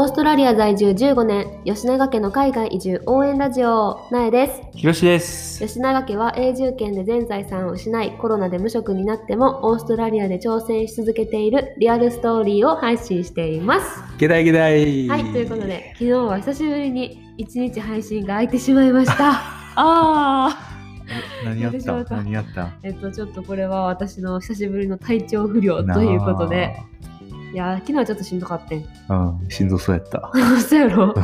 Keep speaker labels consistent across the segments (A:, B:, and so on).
A: オーストラリア在住15年、吉永家の海外移住応援ラジオ、なえです。
B: ひろしです。
A: 吉永家は永住権で全財産を失い、コロナで無職になっても、オーストラリアで挑戦し続けているリアルストーリーを配信しています。
B: ゲダイゲダイ。
A: はい、ということで、昨日は久しぶりに1日配信が空いてしまいました。あー。
B: 何やっ
A: やってしまったた
B: 何やった？
A: えっと、ちょっとこれは私の久しぶりの体調不良ということで、いやー、昨日はちょっとしんどかったん。
B: うん、しんどそうやった。
A: そうやろ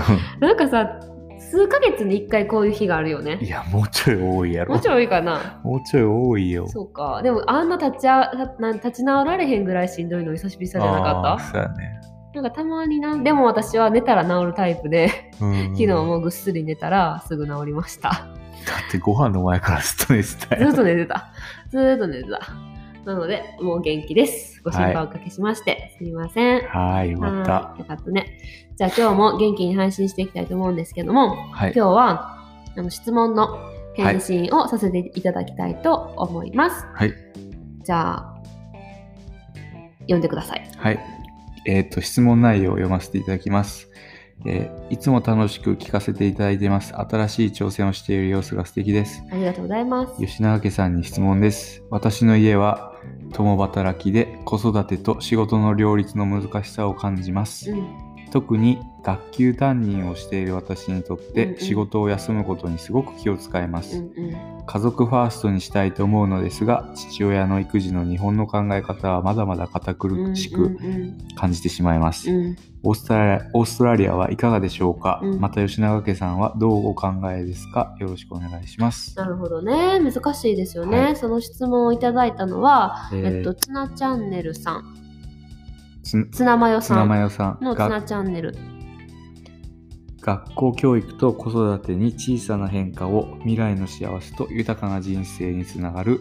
A: なんかさ、数ヶ月に1回こういう日があるよね
B: い。や、もうちょい多いやろ。
A: もうちょい多いかな。
B: もうちょい多いよ。
A: そうか。でもあんな立ちあな立ち直られへんぐらいしんどいの久しぶりじゃな
B: あ
A: かっ
B: ーそうやね。
A: たなんかたまにな。でも私は寝たら治るタイプで、
B: うん
A: 昨日もぐっすり寝たらすぐ治りました。
B: だってご飯の前からずっと寝てたよ
A: ずっ。と寝てた。ずーっと寝てた。なので、もう元気です。ご心配おかけしまして、すみません。
B: はい、よかった。
A: はいよかったね。じゃあ今日も元気に配信していきたいと思うんですけども、
B: はい。
A: 今日はあの質問の返信をさせていただきたいと思います。
B: はい。
A: じゃあ、読んでください。
B: はい。えっ、と、質問内容を読ませていただきます。えーいつも楽しく聞かせていただいています。新しい挑戦をしている様子が素敵です。
A: ありがとうございます。
B: 吉永家さんに質問です。私の家は共働きで子育てと仕事の両立の難しさを感じます。
A: うん、
B: 特に学級担任をしている私にとっ
A: うんうん。
B: て仕事を休むことにすごく気を使います、
A: うん、うん。
B: 家族ファーストにしたいと思うのですが父親の育児の日本の考え方はまだまだ堅苦しく
A: うん、
B: 感じてしまいます、
A: うん、うん。
B: オーストラリアオーストラリアはいかがでしょうか、
A: うん。
B: また吉永家さんはどうお考えですか？よろしくお願いします、
A: なるほどね。難しいですよね。
B: はい。
A: その質問をいただいたのは、
B: えー。
A: えっと、つなチャンネルさん、
B: つ
A: つなまよ
B: つ
A: さ
B: なん
A: のつな
B: が
A: チャンネル。
B: 学校教育と子育てに小さな変化を未来の幸せと豊かな人生につながる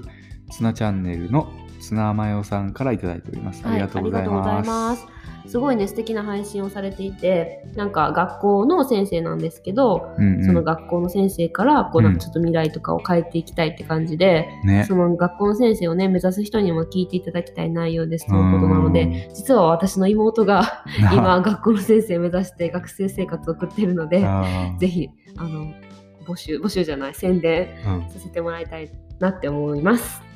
B: つなチャンネルのつなまよさんからいただいております。ありがとうござい
A: ありがとうござい
B: ま。
A: ますす。すごいね、素敵な配信をされていて、なんか学校の先生なんですけど、
B: うんうん。
A: その学校の先生から、こう、なんか
B: うん
A: ちょっと未来とかを変えていきたいって感じで、
B: ね。
A: その学校の先生をね、目指す人にも聞いていただきたい内容ですということなので、実は私の妹が
B: うん
A: 今、学校の先生目指して学生生活を送っているので、ぜひ、あの、募集、募集じゃない、宣伝
B: うん。
A: させてもらいたいなって思います。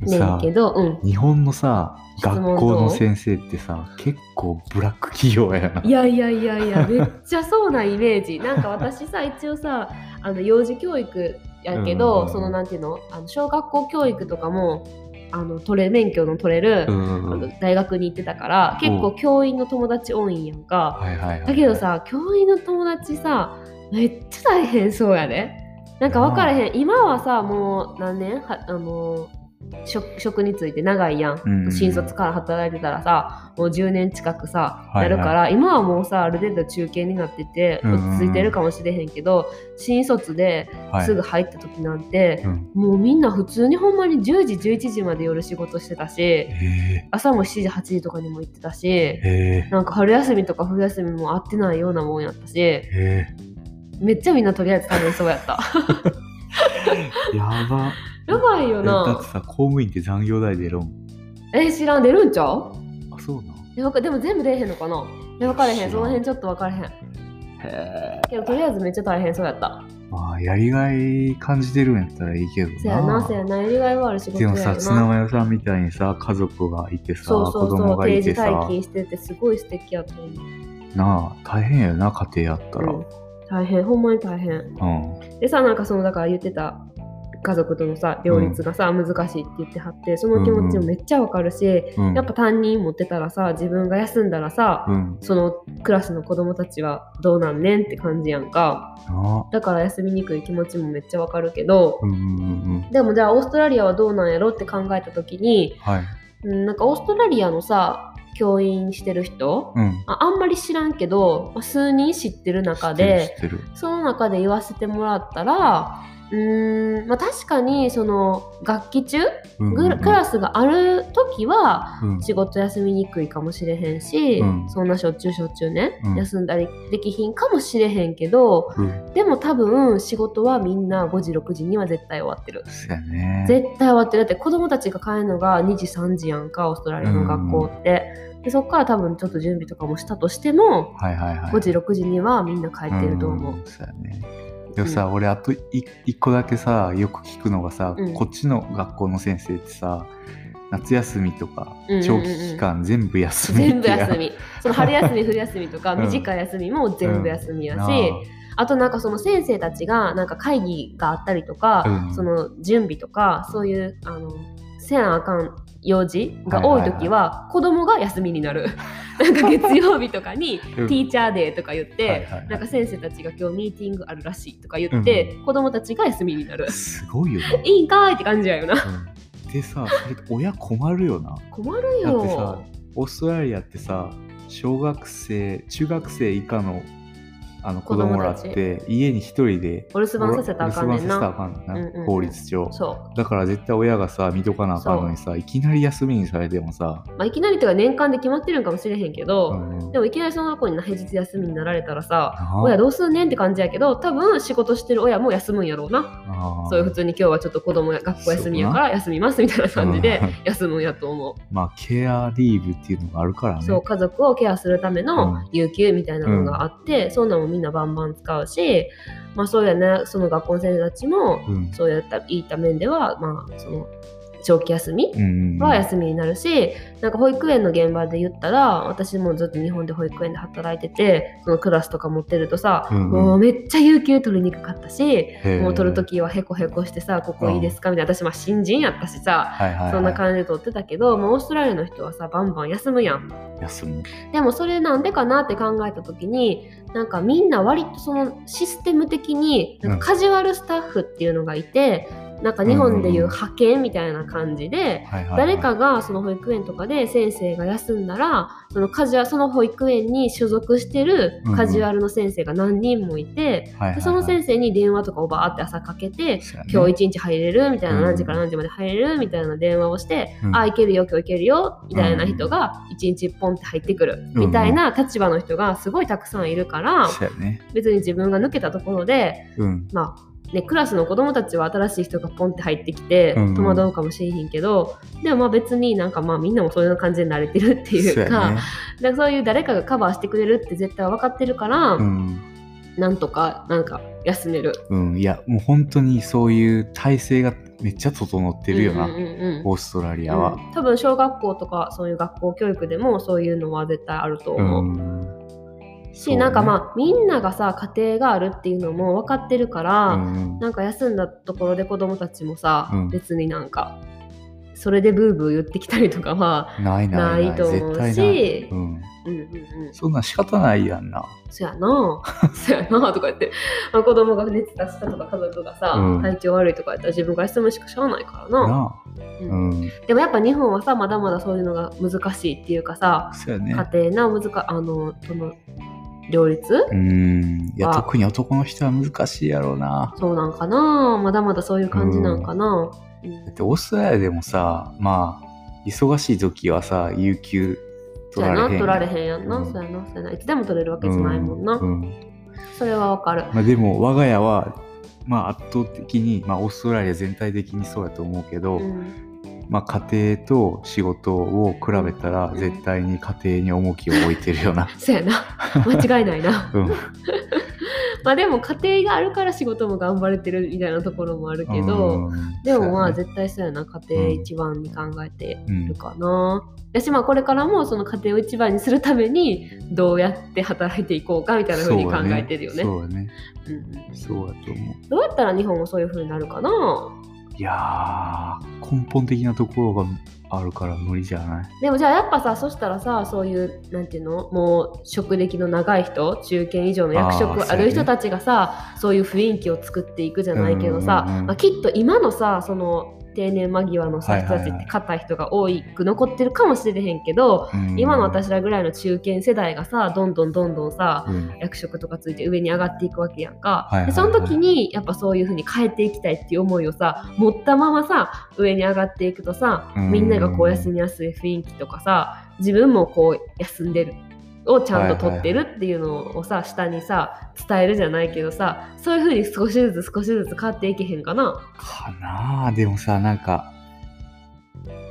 A: ね
B: さ
A: んけど、うん。
B: 日本のさ学校の先生ってさ結構ブラック企業やな。
A: いやいやいやいや、めっちゃそうなイメージ。なんか私さ、一応さ、あの幼児教育やけど、
B: うん
A: そのなんていうの、あの小学校教育とかも、あの取れ免許の取れる、
B: うんうん
A: 大学に行ってたから、結構教員の友達多いんやんか。
B: はいはいはい。
A: だけどさ、教員の友達さ、めっちゃ大変そうやで。なんか分からへん。今はさ、もう何年？はあの職職について長いやん、
B: うんうん
A: 新卒から働いてたらさもう10年近くさ
B: はいはい。
A: なるから、今はもうさある程度中堅になってて落ち着いてるかもしれへんけど、新卒で
B: はい。
A: すぐ入った時なんて、
B: うん。
A: もうみんな普通にほんまに10時11時まで夜仕事してたし
B: へ
A: 朝も7時8時とかにも行ってたしなんか春休みとか冬休みも会ってないようなもんやったしめっちゃみんなとりあえず大変そうやった。
B: やば。
A: やばいよ
B: だって
A: な
B: さ公務員って残業代出るん。
A: え知らん。出るんちゃう？
B: あそうなん。
A: でも全部出えへんのかな？分からへ
B: ん。
A: ん。その辺ちょっと分からへん。
B: へえ。
A: けどとりあえずめっちゃ大変そうやった。
B: まあやりがい感じてるんやったらいいけどな。
A: せやなせやな。やりがいはある仕事やよな。
B: でもさ、つなまよさんみたいにさ、家族がいてさ、
A: そうそう
B: 子供
A: そう。定時
B: がいてさ、
A: 退勤しててすごい素敵やと思う、
B: なあ、大変やよな、家庭やったら。
A: うん。大変。ほんまに大変。
B: うん。
A: でさなんかそのだから言ってた家族とのさ両立がさ、難しいって言ってはってその気持ちもめっちゃわかるし、
B: うん。
A: やっぱ担任持ってたらさ自分が休んだらさ、
B: うん。
A: そのクラスの子供たちはどうなんねんって感じやんか。だから休みにくい気持ちもめっちゃわかるけど
B: うんうんうん。
A: でもじゃあオーストラリアはどうなんやろって考えた時に、
B: はい。
A: うん、なんかオーストラリアのさ教員してる人
B: うん。
A: ああんまり知らんけど、まあ数人知ってる中で。その中で言わせてもらったらうーん、まあ、確かにその学期中クラスがある時は
B: うん
A: 仕事休みにくいかもしれへんし、
B: うん
A: そんなしょっちゅうしょっちゅうね、
B: うん
A: 休んだりできひんかもしれへんけど
B: うん。
A: でも多分仕事はみんな5時6時には絶対終わってる。
B: ね。
A: 絶対終わってるだって子供たちが帰るのが2時3時やんかオーストラリアの学校って、でそこから多分ちょっと準備とかもしたとしても
B: はいはいはい。
A: 5時6時にはみんな帰ってると思う。
B: んそうやね。でもさ、俺あとい一個だけさよく聞くのがさ、
A: うん。
B: こっちの学校の先生ってさ夏休みとか
A: うんうんうん
B: 長期期間全部休み
A: 全部
B: ってや
A: 休み。その春休み、冬休みとか、
B: うん。
A: 短い休みも全部休みやし、
B: な
A: あとなんかその先生たちがなんか会議があったりとか、
B: うん。
A: その準備とか、そういう、あの、せなあかん用事が多い時は、子供が休みになる。なんか月曜日とかに、
B: うん
A: ティーチャーデーとか言って、
B: はいはいはい
A: なんか先生たちが今日ミーティングあるらしいとか言って、子供たちが休みになる。
B: すごいよね。
A: いいんかーいって感じやよな。
B: うんでさ、それ親困るよな。
A: 困る
B: だってさ
A: よ。、
B: オーストラリアってさ、小学生、中学生以下のあの子
A: 子供
B: 供らって家に一人で
A: お留守番させたらあかんねんな。うんうんうん。
B: 法律上。
A: そ
B: だから絶対親がさ見とかなあかんのにさいきなり休みにされてもさ、
A: う。まあ、いきなりというか年間で決まってるんかもしれへんけど、
B: うん
A: でもいきなりその子に平日休みになられたらさ、親どうすんねんって感じやけど、多分仕事してる親も休むんやろうな。そういう普通に今日はちょっと子供や学校休みやから休みますみたいな感じで休むんやと思う。
B: まあケアリーブっていうのがあるからね。
A: そう、家族をケアするため
B: うん。
A: の有給みたいなのがあって、そんなのもみんなバンバン使うし、まあそうやね、その学校の先生たちも、
B: うん。
A: そうやった、いった面では、まあその、長期休み
B: うん。うん
A: は休みになるし、なんか保育園の現場で言ったら私もずっと日本で保育園で働いててそのクラスとか持ってるとさ、
B: うんうん。
A: もうめっちゃ有給取りにくかったし、もう取る時はへこへこしてさここいいですか？みたいな。私まあ新人やったしさ、
B: はいはいはい、
A: そんな感じで取ってたけど、もうオーストラリアの人はさバンバン休むやん。
B: 休む。
A: でもそれなんでかなって考えた時になんかみんな割とそのシステム的になんかカジュアルスタッフっていうのがいて、なんか日本でいう派遣みたいな感じで、誰かがその保育園とかで先生が休んだらそのカジュアその保育園に所属してるカジュアルの先生が何人もいて、その先生に電話とかをバーって朝かけて、今日一日入れるみたいな、
B: うん
A: 何時から何時まで入れるみたいな電話をして、
B: うん
A: ああ、行けるよ、今日行けるよみたいな人が一日ポンって入ってくるみたいな立場の人がすごいたくさんいるから、別に自分が抜けたところで、
B: うん。
A: まあね、クラスの子供たちは新しい人がポンって入ってきて
B: うん
A: 戸惑うかもしれへんけど、でもまあ別になんかまあみんなもそういう感じで慣れてるっていうか
B: そうやね。
A: だからそういう誰かがカバーしてくれるって絶対分かってるから、
B: うん。
A: なんとかなんか休める。
B: うん、いやもう本当にそういう体制がめっちゃ整ってるよな、
A: うんうんうんうん。
B: オーストラリアは。
A: うん。多分小学校とかそういう学校教育でもそういうのは絶対あると
B: う。
A: 思う。
B: ん
A: し、なんかまあみんながさ家庭があるっていうのも分かってるから、
B: うん
A: なんか休んだところで子供たちもさ、
B: うん。
A: 別になんかそれでブーブー言ってきたりとかは
B: ない
A: と思うし、
B: うん、
A: うんうんうん、
B: そんなん仕方ないやんな。
A: そやな。そやなとか言って、まあ、子供が熱出したとか家族がさ、
B: うん。
A: 体調悪いとか言ったら自分が休むしかしゃあないからな、うん。
B: うん、
A: でもやっぱ日本はさまだまだそういうのが難しいっていうかさ
B: ね。
A: 家庭な難かあのその両立？
B: うん、いや
A: あ
B: 特に男の人は難しいやろうな。
A: そうなんかな。まだまだそういう感じなんかな、うん。
B: だってオーストラリアでもさ、まあ忙しい時はさ有給取られへんやん。
A: 取られへんやんな、
B: うん
A: そうやな。そうやな。いつでも取れるわけじゃないもんな、
B: うん。うん。
A: それはわかる。
B: まあ、でも我が家は、まあ、圧倒的に、まあ、オーストラリア全体的にそうやと思うけど、
A: うん。
B: まあ、家庭と仕事を比べたら
A: うん。
B: 絶対に家庭に重きを置いてるよな。
A: そうやな 間違いないな
B: うん、
A: まあでも家庭があるから仕事も頑張れてるみたいなところもあるけど、
B: うん
A: でもまあ絶対そうやな家庭一番に考えて
B: うん
A: るかな。やしまあこれからもその家庭を一番にするためにどうやって働いていこうかみたいな風に考えてるよね。
B: そうやね。
A: うんうん
B: そうやと思う。
A: どうやったら日本もそういう風になるかな？い
B: やー、根本的なところがあるから無理じゃない？
A: でもじゃあやっぱさそしたらさそういうなんていうのもう職歴の長い人中堅以上の役職ある人たちがさそういう雰囲気を作っていくじゃないけどさ、まあ、きっと今のさその定年間際のさ、人たちって硬い人が多く残ってるかもしれへんけど、
B: うん。
A: 今の私らぐらいの中堅世代がさどんどんどんどんさ、
B: うん。
A: 役職とかついて上に上がっていくわけやんか、でその時にやっぱそういう風に変えていきたいっていう思いをさ持ったままさ上に上がっていくとさ
B: うん。
A: みんながこう休みやすい雰囲気とかさ自分もこう休んでるをちゃんと取ってるっていうのをさ下にさ伝えるじゃないけどさそういう風に少しずつ少しずつ変わっていけへんかな？
B: かな？あでもさなんか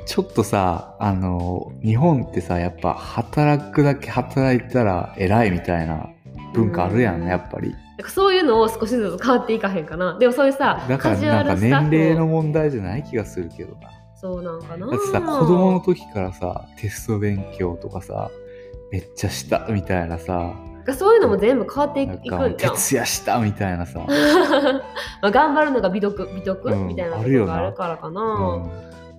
B: ちょっとさあの日本ってさやっぱ働くだけ働いたら偉いみたいな文化あるやん、
A: うん。
B: やっぱり。
A: なんかそういうのを少しずつ変わっていかへんかな？でもそういうさ
B: だからなんか年齢の問題じゃない気がするけどな
A: そうなんかな
B: だってさ子供の時からさテスト勉強と。かさめっちゃしたみたいなさ。
A: がそういうのも全部変わっていくんじゃん。
B: 徹夜したみたいなさ、
A: まあ頑張るのが美徳美徳、
B: うん
A: みたいなとこがあるからかな、
B: う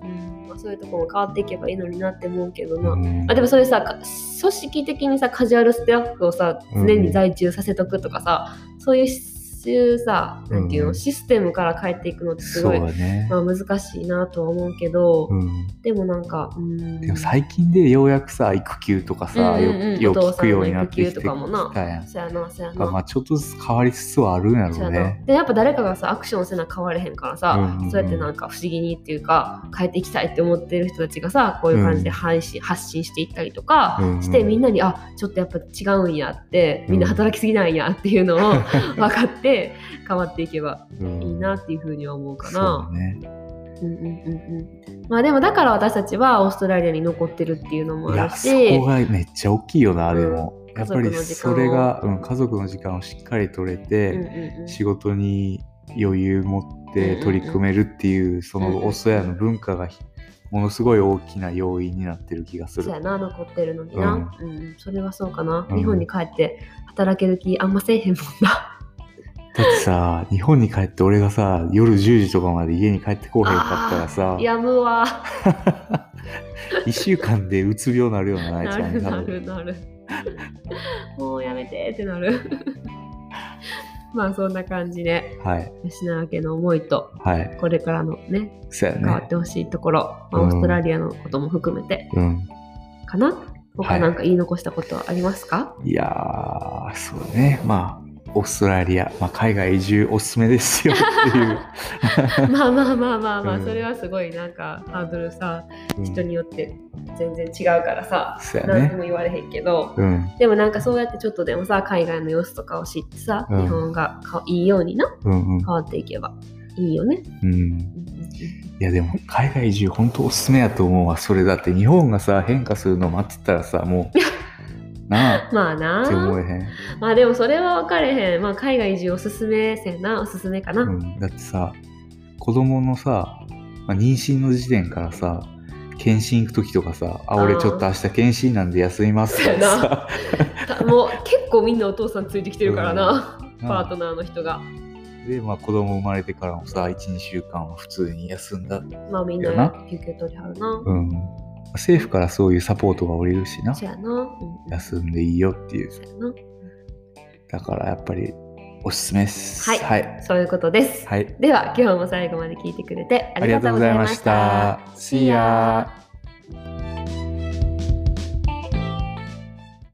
A: うん。まあ、そういうところも変わっていけばいいのになって思うけどな、
B: ん。
A: あでもそういうさか組織的にさカジュアルスタッフをさ
B: うん
A: 常に在中させとくとかさ、そういういうさなんていうの、
B: うん
A: システムから変えていくのってすごい、
B: だね、
A: まあ、難しいなとは思うけど、
B: うん。
A: でもなんかうん。
B: でも最近でようやくさ育休とかさ、
A: うんうんうん
B: よよう
A: お父さんの
B: 聞くようになってきて
A: 育休とかもな。
B: きたやん
A: そやなそやな。
B: まあちょっとずつ変わりつつはあるんやろうね。
A: でやっぱ誰かがさアクションせな変われへんからさ、
B: うんうんうん。
A: そうやってなんか不思議にっていうか変えていきたいって思ってる人たちがさこういう感じで配信、発信していったりとか
B: うんうん。
A: して、みんなにあちょっとやっぱ違うんやってみんな働きすぎなんやっていうのを 分かって変わっていけば
B: うん
A: いいなっていうふうには思うか
B: そう
A: な。
B: だね
A: うん。うんうんうんまあでもだから私たちはオーストラリアに残ってるっていうのもある
B: いやそ
A: し
B: こがめっちゃ大きいよな、
A: うん
B: でも。やっぱりそれが、うん、家族の時間をしっかり取れて、
A: うんうんうん。
B: 仕事に余裕持って取り組めるっていう、そのオーストラリアの文化がものすごい大きな要因になってる気がする。
A: そうやな残ってるのにな、
B: う
A: うん。それはそうかな、
B: うん。
A: 日本に帰って働ける気あんませえへんもんな
B: だってさ日本に帰って俺がさ夜10時とかまで家に帰ってこうへんかったらさ。
A: やむわ。
B: 1週間でうつ病なるようなないち
A: なる。なるなる。もうやめてってなる。まあそんな感じで
B: はい。
A: 吉永家の思いと
B: はい。
A: これからのね
B: そうや
A: 変わっ
B: ね
A: てほしいところ、まあ
B: うん。
A: オーストラリアのことも含めて
B: うん。
A: かな？
B: はい。
A: 他なんか言い残したことはありますか、
B: いやーそうね。まあオーストラリア、まあ、海外移住おすすめですよ。っていう。
A: まあまあまあまあまあ、
B: うん。
A: それはすごいなんかハードルさ
B: うん。
A: 人によって全然違うからさ、何と
B: ね
A: も言われへんけど。
B: うん。
A: でもなんかそうやってちょっとでもさ海外の様子とかを知ってさ、
B: うん。
A: 日本がかいいようにな
B: うんうん。
A: 変わっていけばいいよね。
B: うん。いやでも海外移住本当おすすめやと思うわ。それだって日本がさ変化するの待ってたらさもう なあ。
A: まあな。
B: って思えへん、
A: まあでもそれは分かれへん。まあ海外移住おすすめせんな、おすすめかな。
B: うん、だってさ子供のさ、まあ、妊娠の時点からさ検診行く時とかさ「あ俺ちょっと明日検診なんで休みます」とかさ。
A: たもう結構みんなお父さんついてきてるからな、
B: うん。
A: パートナーの人が。
B: で、まあ、子供生まれてからもさ12週間は普通に休んだ、
A: まあみん
B: な。
A: 休憩取りはるな。
B: うん、政府からそういうサポートが下りるしな。
A: そうやな。うん、
B: 休んでいいよっていう。だからやっぱりおすすめです。
A: はい。
B: はい、
A: そういうことです。
B: はい。
A: では今日も最後まで聞いてくれてあ
B: ありが
A: とうご
B: ざいまし
A: た。
B: See ya